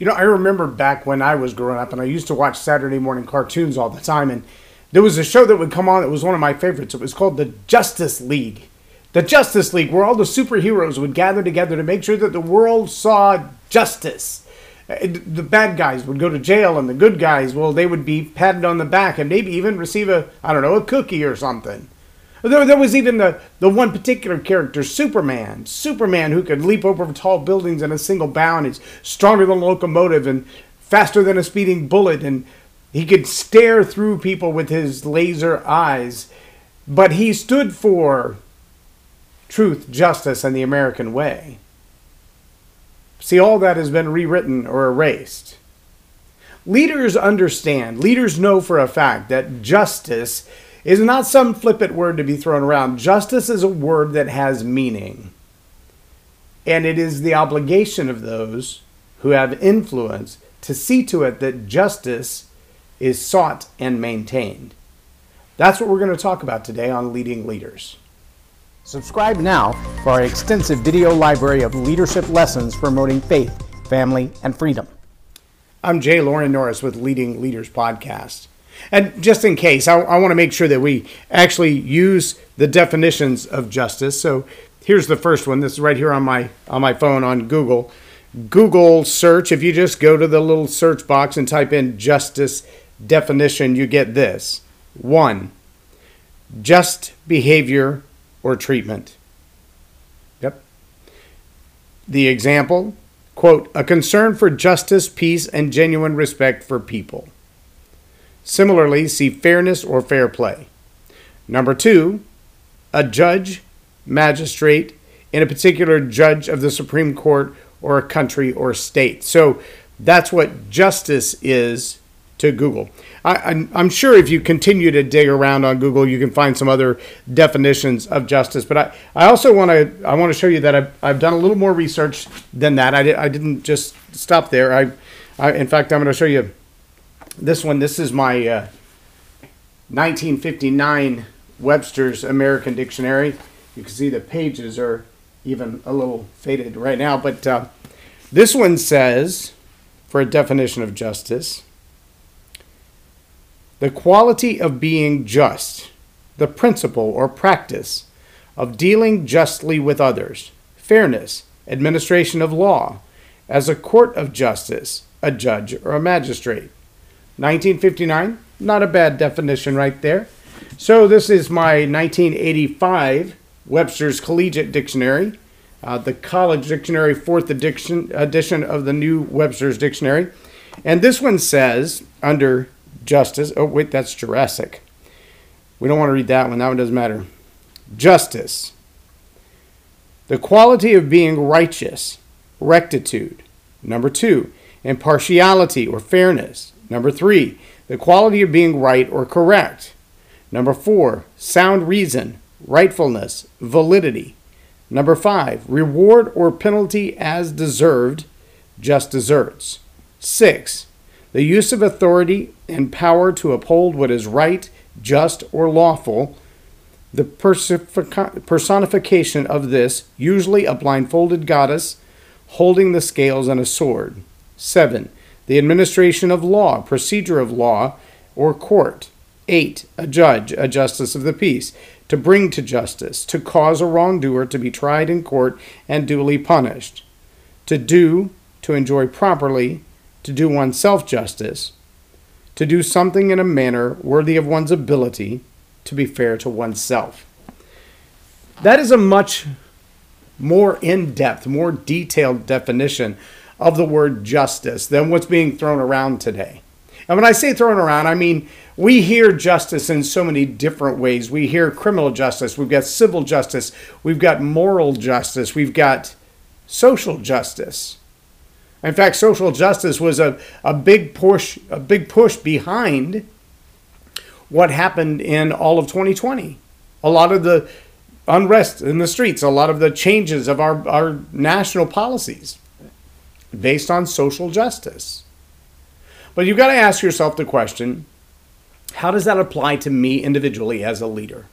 You know, I remember back when I was growing up and I used to watch Saturday morning cartoons all the time. And there was a show that would come on that was one of my favorites. It was called The Justice League. The Justice League, where all the superheroes would gather together to make sure that the world saw justice. The bad guys would go to jail, and the good guys, well, they would be patted on the back and maybe even receive a, I don't know, a cookie or something. There, there was even the, the one particular character, Superman. Superman, who could leap over tall buildings in a single bound. He's stronger than a locomotive and faster than a speeding bullet. And he could stare through people with his laser eyes. But he stood for truth, justice, and the American way. See, all that has been rewritten or erased. Leaders understand, leaders know for a fact that justice is not some flippant word to be thrown around. Justice is a word that has meaning. And it is the obligation of those who have influence to see to it that justice is sought and maintained. That's what we're going to talk about today on Leading Leaders. Subscribe now for our extensive video library of leadership lessons promoting faith, family, and freedom. I'm Jay Loren Norris with Leading Leaders Podcast. And just in case, I, I want to make sure that we actually use the definitions of justice. So here's the first one. This is right here on my on my phone on Google. Google search. If you just go to the little search box and type in justice definition, you get this. One, just behavior or treatment. Yep. The example, quote, a concern for justice, peace, and genuine respect for people. Similarly, see fairness or fair play. Number two, a judge, magistrate, in a particular judge of the Supreme Court or a country or state. So that's what justice is to Google. I, am sure if you continue to dig around on Google, you can find some other definitions of justice. But I, I also want to I want to show you that I've, I've done a little more research than that. I, did, I didn't just stop there. I, I in fact I'm going to show you this one. This is my uh, 1959 Webster's American Dictionary. You can see the pages are even a little faded right now, but uh, this one says, for a definition of justice, the quality of being just, the principle or practice of dealing justly with others, fairness, administration of law, as a court of justice, a judge, or a magistrate. 1959, not a bad definition right there. So, this is my 1985 Webster's Collegiate Dictionary, uh, the College Dictionary, fourth edition, edition of the new Webster's Dictionary. And this one says, under justice, oh, wait, that's Jurassic. We don't want to read that one, that one doesn't matter. Justice, the quality of being righteous, rectitude. Number two, impartiality or fairness. Number three, the quality of being right or correct. Number four, sound reason, rightfulness, validity. Number five, reward or penalty as deserved, just deserts. Six, the use of authority and power to uphold what is right, just, or lawful. The personification of this, usually a blindfolded goddess holding the scales and a sword. 7 the administration of law, procedure of law, or court. 8. A judge, a justice of the peace, to bring to justice, to cause a wrongdoer to be tried in court and duly punished. To do, to enjoy properly, to do oneself justice, to do something in a manner worthy of one's ability, to be fair to oneself. That is a much more in depth, more detailed definition of the word justice than what's being thrown around today. And when I say thrown around, I mean we hear justice in so many different ways. We hear criminal justice, we've got civil justice, we've got moral justice, we've got social justice. In fact, social justice was a, a big push a big push behind what happened in all of 2020. A lot of the unrest in the streets, a lot of the changes of our, our national policies based on social justice. But you've got to ask yourself the question how does that apply to me individually as a leader?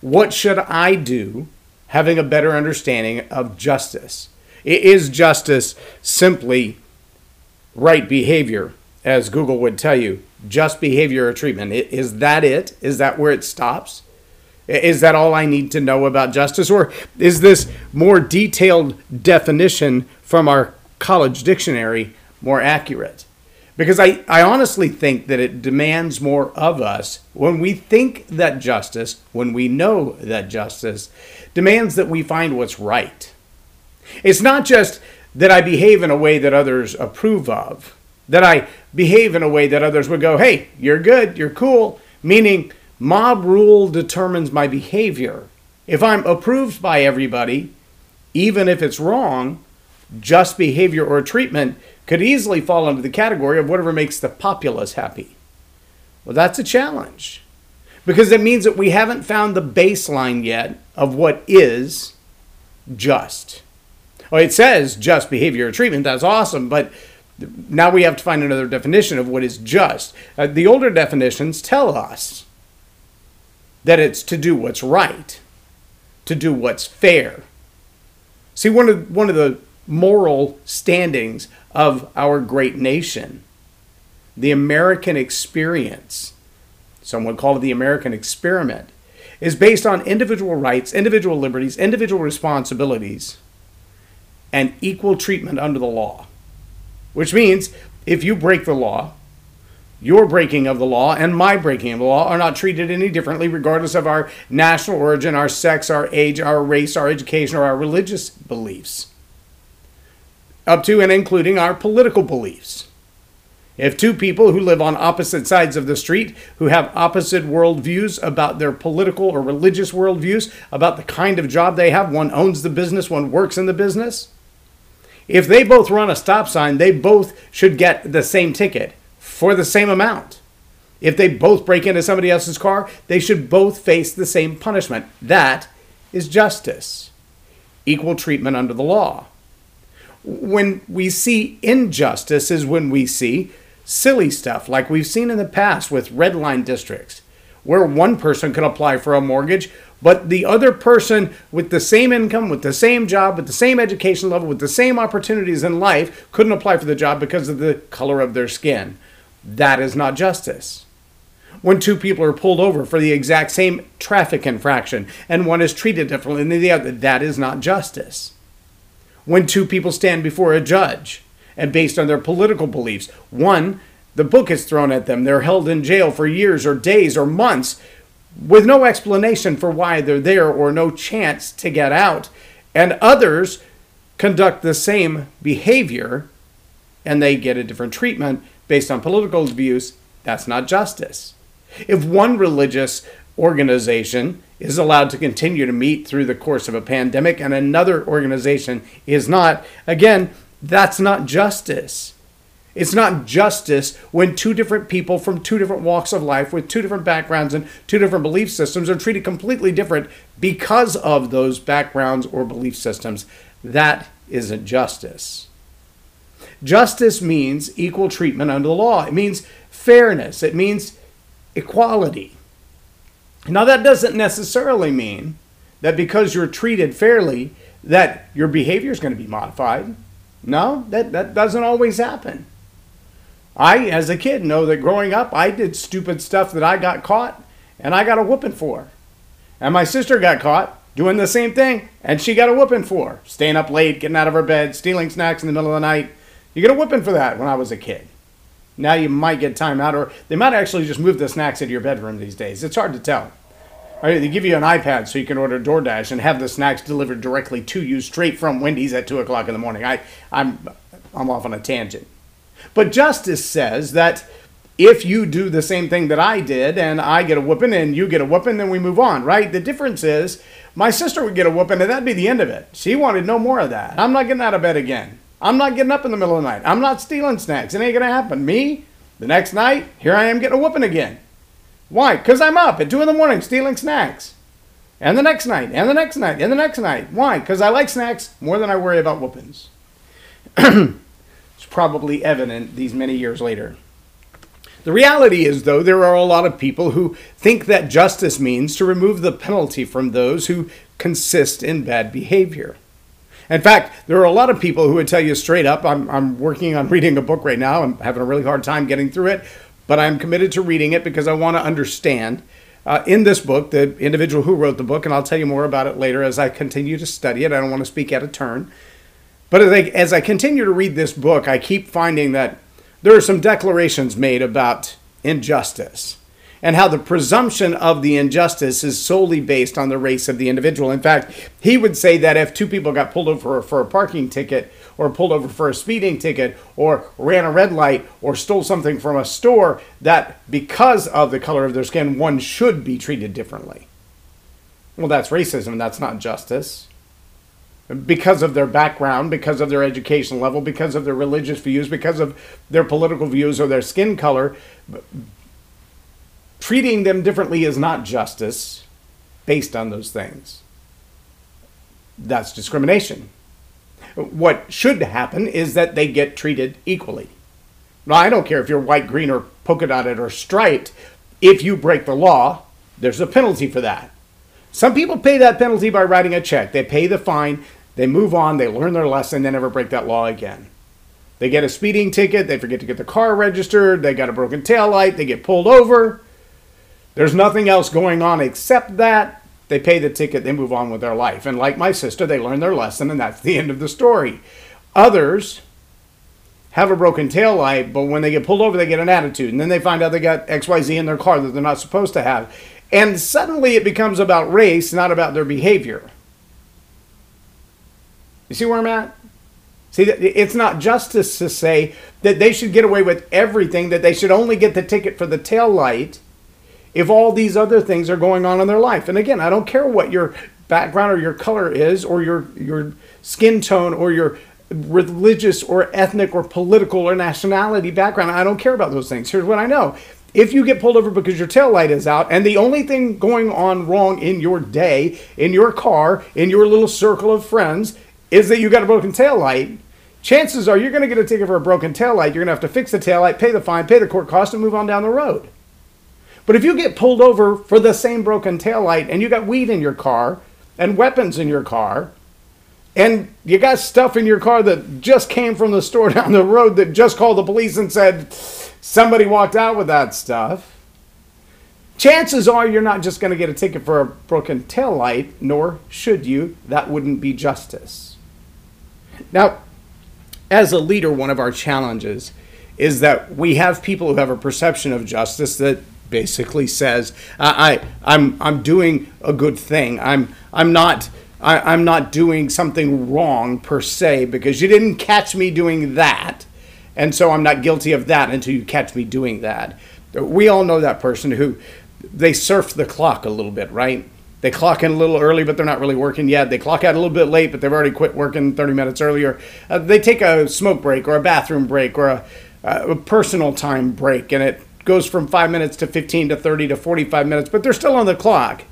What should I do having a better understanding of justice? Is justice simply right behavior, as Google would tell you, just behavior or treatment. Is that it? Is that where it stops? Is that all I need to know about justice? Or is this more detailed definition from our college dictionary more accurate? Because I, I honestly think that it demands more of us when we think that justice, when we know that justice, demands that we find what's right. It's not just that I behave in a way that others approve of, that I behave in a way that others would go, hey, you're good, you're cool, meaning Mob rule determines my behavior. If I'm approved by everybody, even if it's wrong, just behavior or treatment could easily fall under the category of whatever makes the populace happy. Well, that's a challenge because it means that we haven't found the baseline yet of what is just. Well, it says just behavior or treatment. That's awesome, but now we have to find another definition of what is just. Uh, the older definitions tell us that it's to do what's right, to do what's fair. See, one of, one of the moral standings of our great nation, the American experience, some would call it the American experiment, is based on individual rights, individual liberties, individual responsibilities, and equal treatment under the law. Which means if you break the law, your breaking of the law and my breaking of the law are not treated any differently, regardless of our national origin, our sex, our age, our race, our education, or our religious beliefs, up to and including our political beliefs. If two people who live on opposite sides of the street, who have opposite worldviews about their political or religious worldviews, about the kind of job they have, one owns the business, one works in the business, if they both run a stop sign, they both should get the same ticket for the same amount. If they both break into somebody else's car, they should both face the same punishment. That is justice, equal treatment under the law. When we see injustice, is when we see silly stuff like we've seen in the past with red line districts, where one person can apply for a mortgage, but the other person with the same income, with the same job, with the same education level, with the same opportunities in life couldn't apply for the job because of the color of their skin that is not justice. When two people are pulled over for the exact same traffic infraction and one is treated differently than the other, that is not justice. When two people stand before a judge and based on their political beliefs, one, the book is thrown at them, they're held in jail for years or days or months with no explanation for why they're there or no chance to get out, and others conduct the same behavior and they get a different treatment based on political views, that's not justice. If one religious organization is allowed to continue to meet through the course of a pandemic and another organization is not, again, that's not justice. It's not justice when two different people from two different walks of life with two different backgrounds and two different belief systems are treated completely different because of those backgrounds or belief systems. That isn't justice. Justice means equal treatment under the law. It means fairness. It means equality. Now, that doesn't necessarily mean that because you're treated fairly, that your behavior is going to be modified. No, that, that doesn't always happen. I, as a kid, know that growing up, I did stupid stuff that I got caught and I got a whooping for. And my sister got caught doing the same thing and she got a whooping for. Staying up late, getting out of her bed, stealing snacks in the middle of the night, you get a whooping for that when I was a kid. Now you might get time out, or they might actually just move the snacks into your bedroom these days. It's hard to tell. Right, they give you an iPad so you can order DoorDash and have the snacks delivered directly to you straight from Wendy's at two o'clock in the morning. I, I'm, I'm off on a tangent. But justice says that if you do the same thing that I did and I get a whooping and you get a whooping, then we move on, right? The difference is my sister would get a whooping and that'd be the end of it. She wanted no more of that. I'm not getting out of bed again. I'm not getting up in the middle of the night. I'm not stealing snacks. It ain't gonna happen. Me, the next night, here I am getting a whooping again. Why? Because I'm up at 2 in the morning stealing snacks. And the next night, and the next night, and the next night. Why? Because I like snacks more than I worry about whoopings. it's probably evident these many years later. The reality is, though, there are a lot of people who think that justice means to remove the penalty from those who consist in bad behavior. In fact, there are a lot of people who would tell you straight up, I'm, I'm working on reading a book right now. I'm having a really hard time getting through it, but I'm committed to reading it because I want to understand. Uh, in this book, the individual who wrote the book, and I'll tell you more about it later as I continue to study it. I don't want to speak out of turn. But as I, as I continue to read this book, I keep finding that there are some declarations made about injustice and how the presumption of the injustice is solely based on the race of the individual. In fact, he would say that if two people got pulled over for a parking ticket, or pulled over for a speeding ticket, or ran a red light, or stole something from a store, that because of the color of their skin, one should be treated differently. Well, that's racism, that's not justice. Because of their background, because of their education level, because of their religious views, because of their political views or their skin color, treating them differently is not justice based on those things. That's discrimination. What should happen is that they get treated equally. Now, I don't care if you're white, green, or polka dotted or striped. If you break the law, there's a penalty for that. Some people pay that penalty by writing a check. They pay the fine, they move on, they learn their lesson, they never break that law again. They get a speeding ticket, they forget to get the car registered, they got a broken tail light, they get pulled over. There's nothing else going on except that. They pay the ticket, they move on with their life. And like my sister, they learn their lesson, and that's the end of the story. Others have a broken tail light, but when they get pulled over, they get an attitude. And then they find out they got XYZ in their car that they're not supposed to have. And suddenly it becomes about race, not about their behavior. You see where I'm at? See, it's not justice to say that they should get away with everything, that they should only get the ticket for the tail light if all these other things are going on in their life. And again, I don't care what your background or your color is or your your skin tone or your religious or ethnic or political or nationality background. I don't care about those things. Here's what I know. If you get pulled over because your tail light is out and the only thing going on wrong in your day, in your car, in your little circle of friends is that you got a broken tail light, chances are you're going to get a ticket for a broken tail light. You're going to have to fix the tail light, pay the fine, pay the court cost, and move on down the road. But if you get pulled over for the same broken taillight and you got weed in your car and weapons in your car and you got stuff in your car that just came from the store down the road that just called the police and said somebody walked out with that stuff, chances are you're not just going to get a ticket for a broken taillight, nor should you. That wouldn't be justice. Now, as a leader, one of our challenges is that we have people who have a perception of justice that basically says, I, I am I'm doing a good thing. I'm I'm not I, I'm not doing something wrong per se because you didn't catch me doing that, and so I'm not guilty of that until you catch me doing that. We all know that person who they surf the clock a little bit, right? They clock in a little early, but they're not really working yet. They clock out a little bit late, but they've already quit working 30 minutes earlier. Uh, they take a smoke break or a bathroom break or a, a personal time break, and it goes from five minutes to 15 to 30 to 45 minutes, but they're still on the clock.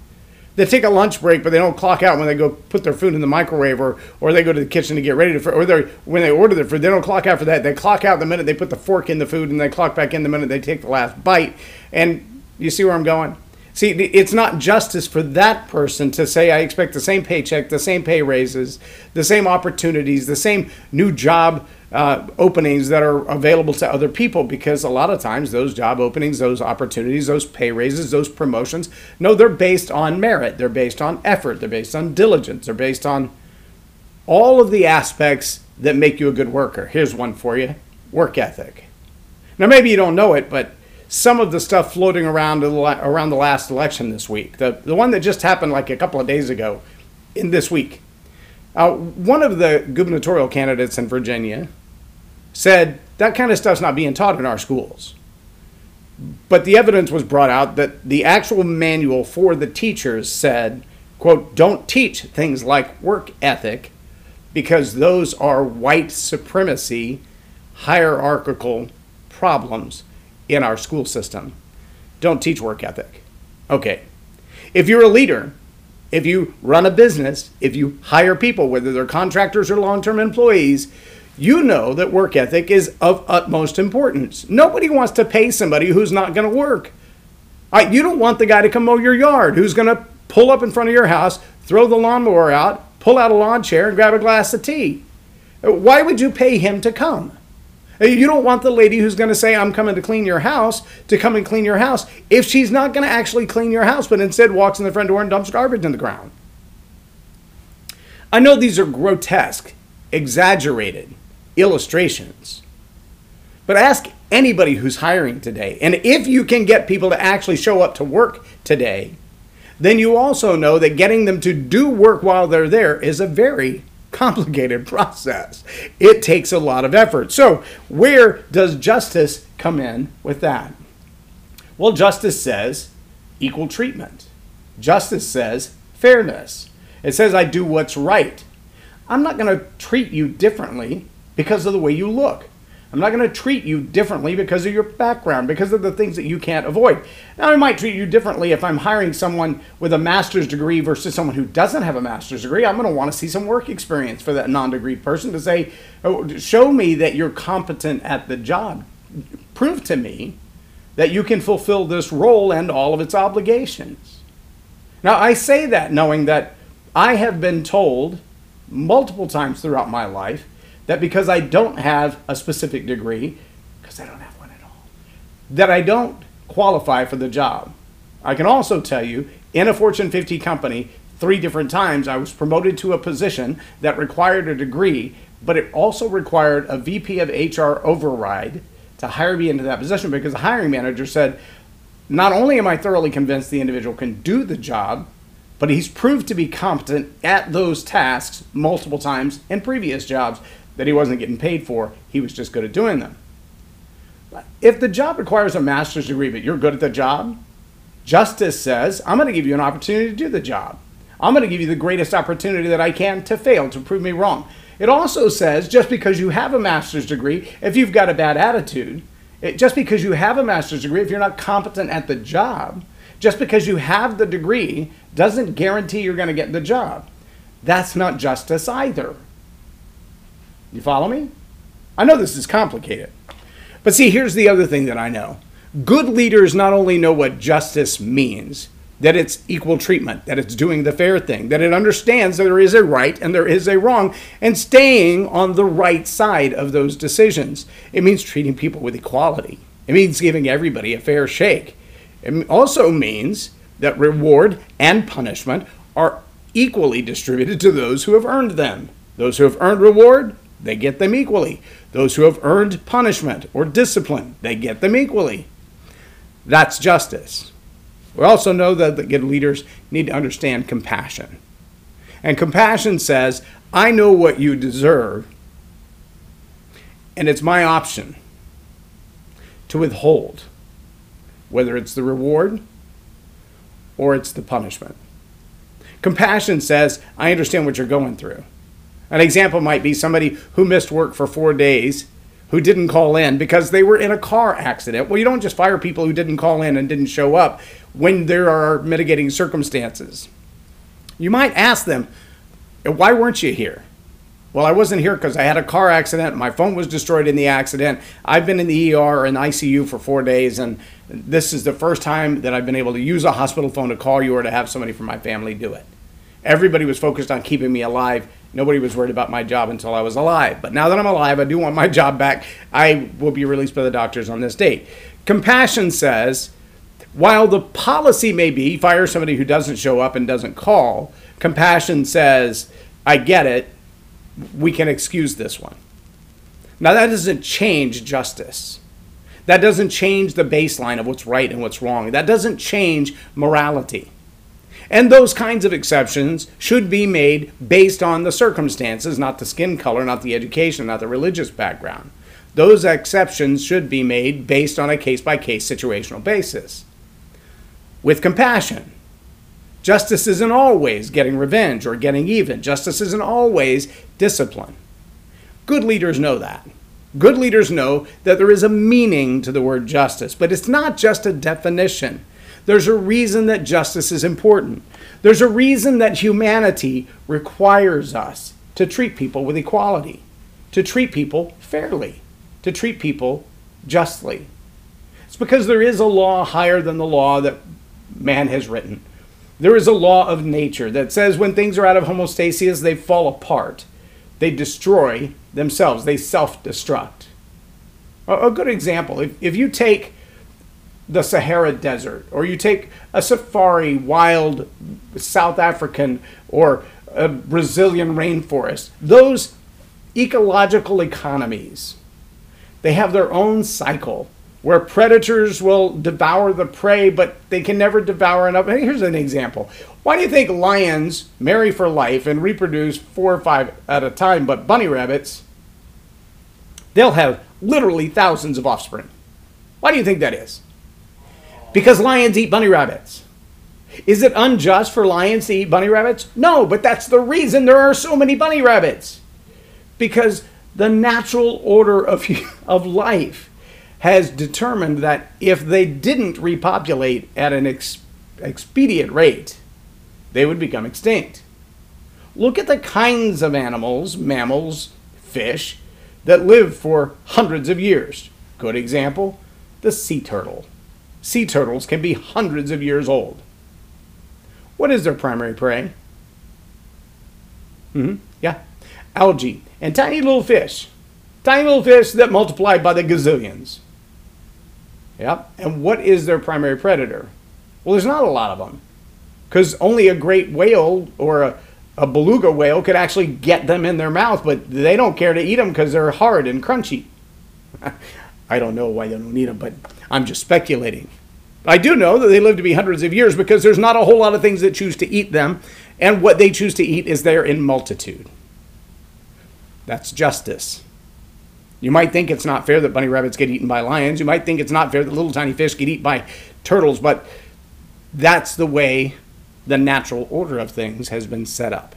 They take a lunch break, but they don't clock out when they go put their food in the microwave or, or they go to the kitchen to get ready to, or they when they order their food, they don't clock out for that. They clock out the minute they put the fork in the food and they clock back in the minute they take the last bite. And you see where I'm going? See, it's not justice for that person to say, I expect the same paycheck, the same pay raises, the same opportunities, the same new job uh, openings that are available to other people because a lot of times those job openings, those opportunities, those pay raises, those promotions, no, they're based on merit, they're based on effort, they're based on diligence, they're based on all of the aspects that make you a good worker. Here's one for you work ethic. Now, maybe you don't know it, but some of the stuff floating around around the last election this week, the, the one that just happened like a couple of days ago in this week, uh, one of the gubernatorial candidates in Virginia said that kind of stuff's not being taught in our schools. But the evidence was brought out that the actual manual for the teachers said, quote, don't teach things like work ethic because those are white supremacy hierarchical problems in our school system. Don't teach work ethic. Okay. If you're a leader if you run a business, if you hire people, whether they're contractors or long term employees, you know that work ethic is of utmost importance. Nobody wants to pay somebody who's not going to work. you don't want the guy to come mow your yard who's going to pull up in front of your house, throw the lawnmower out, pull out a lawn chair and grab a glass of tea. Why would you pay him to come? You don't want the lady who's going to say, I'm coming to clean your house, to come and clean your house if she's not going to actually clean your house, but instead walks in the front door and dumps garbage in the ground. I know these are grotesque, exaggerated illustrations, but ask anybody who's hiring today. And if you can get people to actually show up to work today, then you also know that getting them to do work while they're there is a very complicated process. It takes a lot of effort. So, where does justice come in with that? Well, justice says equal treatment. Justice says fairness. It says I do what's right. I'm not going to treat you differently because of the way you look. I'm not going to treat you differently because of your background, because of the things that you can't avoid. Now, I might treat you differently if I'm hiring someone with a master's degree versus someone who doesn't have a master's degree. I'm going to want to see some work experience for that non degree person to say, oh, show me that you're competent at the job. Prove to me that you can fulfill this role and all of its obligations. Now, I say that knowing that I have been told multiple times throughout my life that because I don't have a specific degree, because I don't have one at all, that I don't qualify for the job. I can also tell you, in a Fortune 50 company, three different times I was promoted to a position that required a degree, but it also required a VP of HR override to hire me into that position because the hiring manager said, not only am I thoroughly convinced the individual can do the job, but he's proved to be competent at those tasks multiple times in previous jobs that he wasn't getting paid for. He was just good at doing them. If the job requires a master's degree, but you're good at the job, justice says, I'm going to give you an opportunity to do the job. I'm going to give you the greatest opportunity that I can to fail, to prove me wrong. It also says just because you have a master's degree, if you've got a bad attitude, it, just because you have a master's degree, if you're not competent at the job, just because you have the degree doesn't guarantee you're going to get the job. That's not justice either. You follow me? I know this is complicated. But see, here's the other thing that I know good leaders not only know what justice means, that it's equal treatment, that it's doing the fair thing, that it understands that there is a right and there is a wrong, and staying on the right side of those decisions. It means treating people with equality, it means giving everybody a fair shake. It also means that reward and punishment are equally distributed to those who have earned them. Those who have earned reward, they get them equally. Those who have earned punishment or discipline, they get them equally. That's justice. We also know that the good leaders need to understand compassion. And compassion says, I know what you deserve, and it's my option to withhold, whether it's the reward or it's the punishment. Compassion says, I understand what you're going through. An example might be somebody who missed work for four days who didn't call in because they were in a car accident. Well, you don't just fire people who didn't call in and didn't show up when there are mitigating circumstances. You might ask them, why weren't you here? Well, I wasn't here because I had a car accident. My phone was destroyed in the accident. I've been in the ER and ICU for four days, and this is the first time that I've been able to use a hospital phone to call you or to have somebody from my family do it. Everybody was focused on keeping me alive Nobody was worried about my job until I was alive. But now that I'm alive, I do want my job back. I will be released by the doctors on this date. Compassion says, while the policy may be fire somebody who doesn't show up and doesn't call, compassion says, I get it. We can excuse this one. Now, that doesn't change justice. That doesn't change the baseline of what's right and what's wrong. That doesn't change morality. And those kinds of exceptions should be made based on the circumstances, not the skin color, not the education, not the religious background. Those exceptions should be made based on a case by case situational basis. With compassion. Justice isn't always getting revenge or getting even. Justice isn't always discipline. Good leaders know that. Good leaders know that there is a meaning to the word justice, but it's not just a definition. There's a reason that justice is important. There's a reason that humanity requires us to treat people with equality, to treat people fairly, to treat people justly. It's because there is a law higher than the law that man has written. There is a law of nature that says when things are out of homeostasis, they fall apart. They destroy themselves, they self destruct. A good example if, if you take the Sahara Desert, or you take a safari wild South African or a Brazilian rainforest, those ecological economies, they have their own cycle where predators will devour the prey, but they can never devour enough. Here's an example. Why do you think lions marry for life and reproduce four or five at a time, but bunny rabbits, they'll have literally thousands of offspring? Why do you think that is? Because lions eat bunny rabbits. Is it unjust for lions to eat bunny rabbits? No, but that's the reason there are so many bunny rabbits. Because the natural order of, of life has determined that if they didn't repopulate at an ex- expedient rate, they would become extinct. Look at the kinds of animals, mammals, fish, that live for hundreds of years. Good example the sea turtle. Sea turtles can be hundreds of years old. What is their primary prey? hmm Yeah, algae and tiny little fish. Tiny little fish that multiply by the gazillions. Yep. And what is their primary predator? Well, there's not a lot of them. Because only a great whale or a, a beluga whale could actually get them in their mouth, but they don't care to eat them because they're hard and crunchy. I don't know why they don't eat them, but I'm just speculating. I do know that they live to be hundreds of years because there's not a whole lot of things that choose to eat them, and what they choose to eat is there in multitude. That's justice. You might think it's not fair that bunny rabbits get eaten by lions. You might think it's not fair that little tiny fish get eaten by turtles, but that's the way the natural order of things has been set up.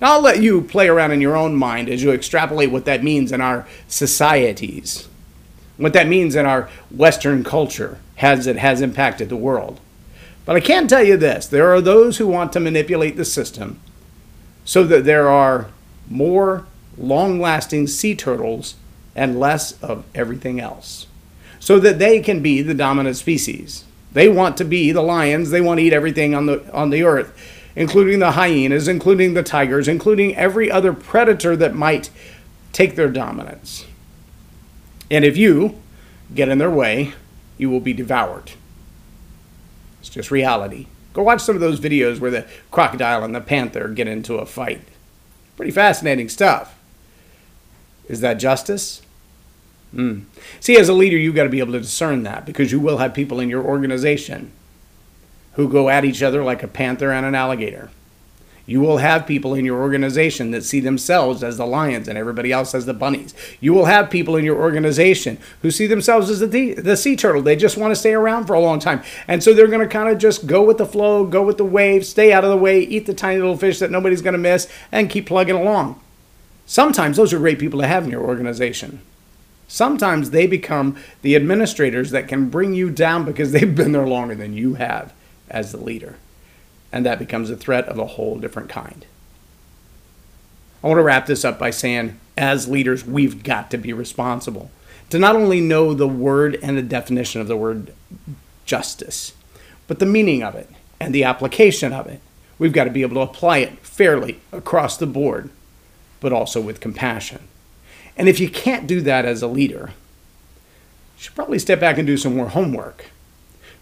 Now, I'll let you play around in your own mind as you extrapolate what that means in our societies, what that means in our Western culture as it has impacted the world. But I can tell you this there are those who want to manipulate the system so that there are more long lasting sea turtles and less of everything else, so that they can be the dominant species. They want to be the lions, they want to eat everything on the, on the earth, including the hyenas, including the tigers, including every other predator that might take their dominance. And if you get in their way, you will be devoured. It's just reality. Go watch some of those videos where the crocodile and the panther get into a fight. Pretty fascinating stuff. Is that justice? Mm. See, as a leader, you've got to be able to discern that because you will have people in your organization who go at each other like a panther and an alligator. You will have people in your organization that see themselves as the lions and everybody else as the bunnies. You will have people in your organization who see themselves as the, the sea turtle. They just want to stay around for a long time. And so they're going to kind of just go with the flow, go with the wave, stay out of the way, eat the tiny little fish that nobody's going to miss, and keep plugging along. Sometimes those are great people to have in your organization. Sometimes they become the administrators that can bring you down because they've been there longer than you have as the leader. And that becomes a threat of a whole different kind. I want to wrap this up by saying, as leaders, we've got to be responsible to not only know the word and the definition of the word justice, but the meaning of it and the application of it. We've got to be able to apply it fairly across the board but also with compassion. And if you can't do that as a leader, you should probably step back and do some more homework.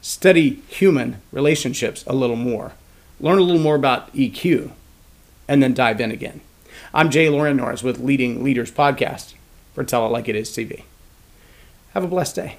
Study human relationships a little more. Learn a little more about EQ, and then dive in again. I'm Jay Loren Norris with Leading Leaders Podcast for Tell It Like It Is TV. Have a blessed day.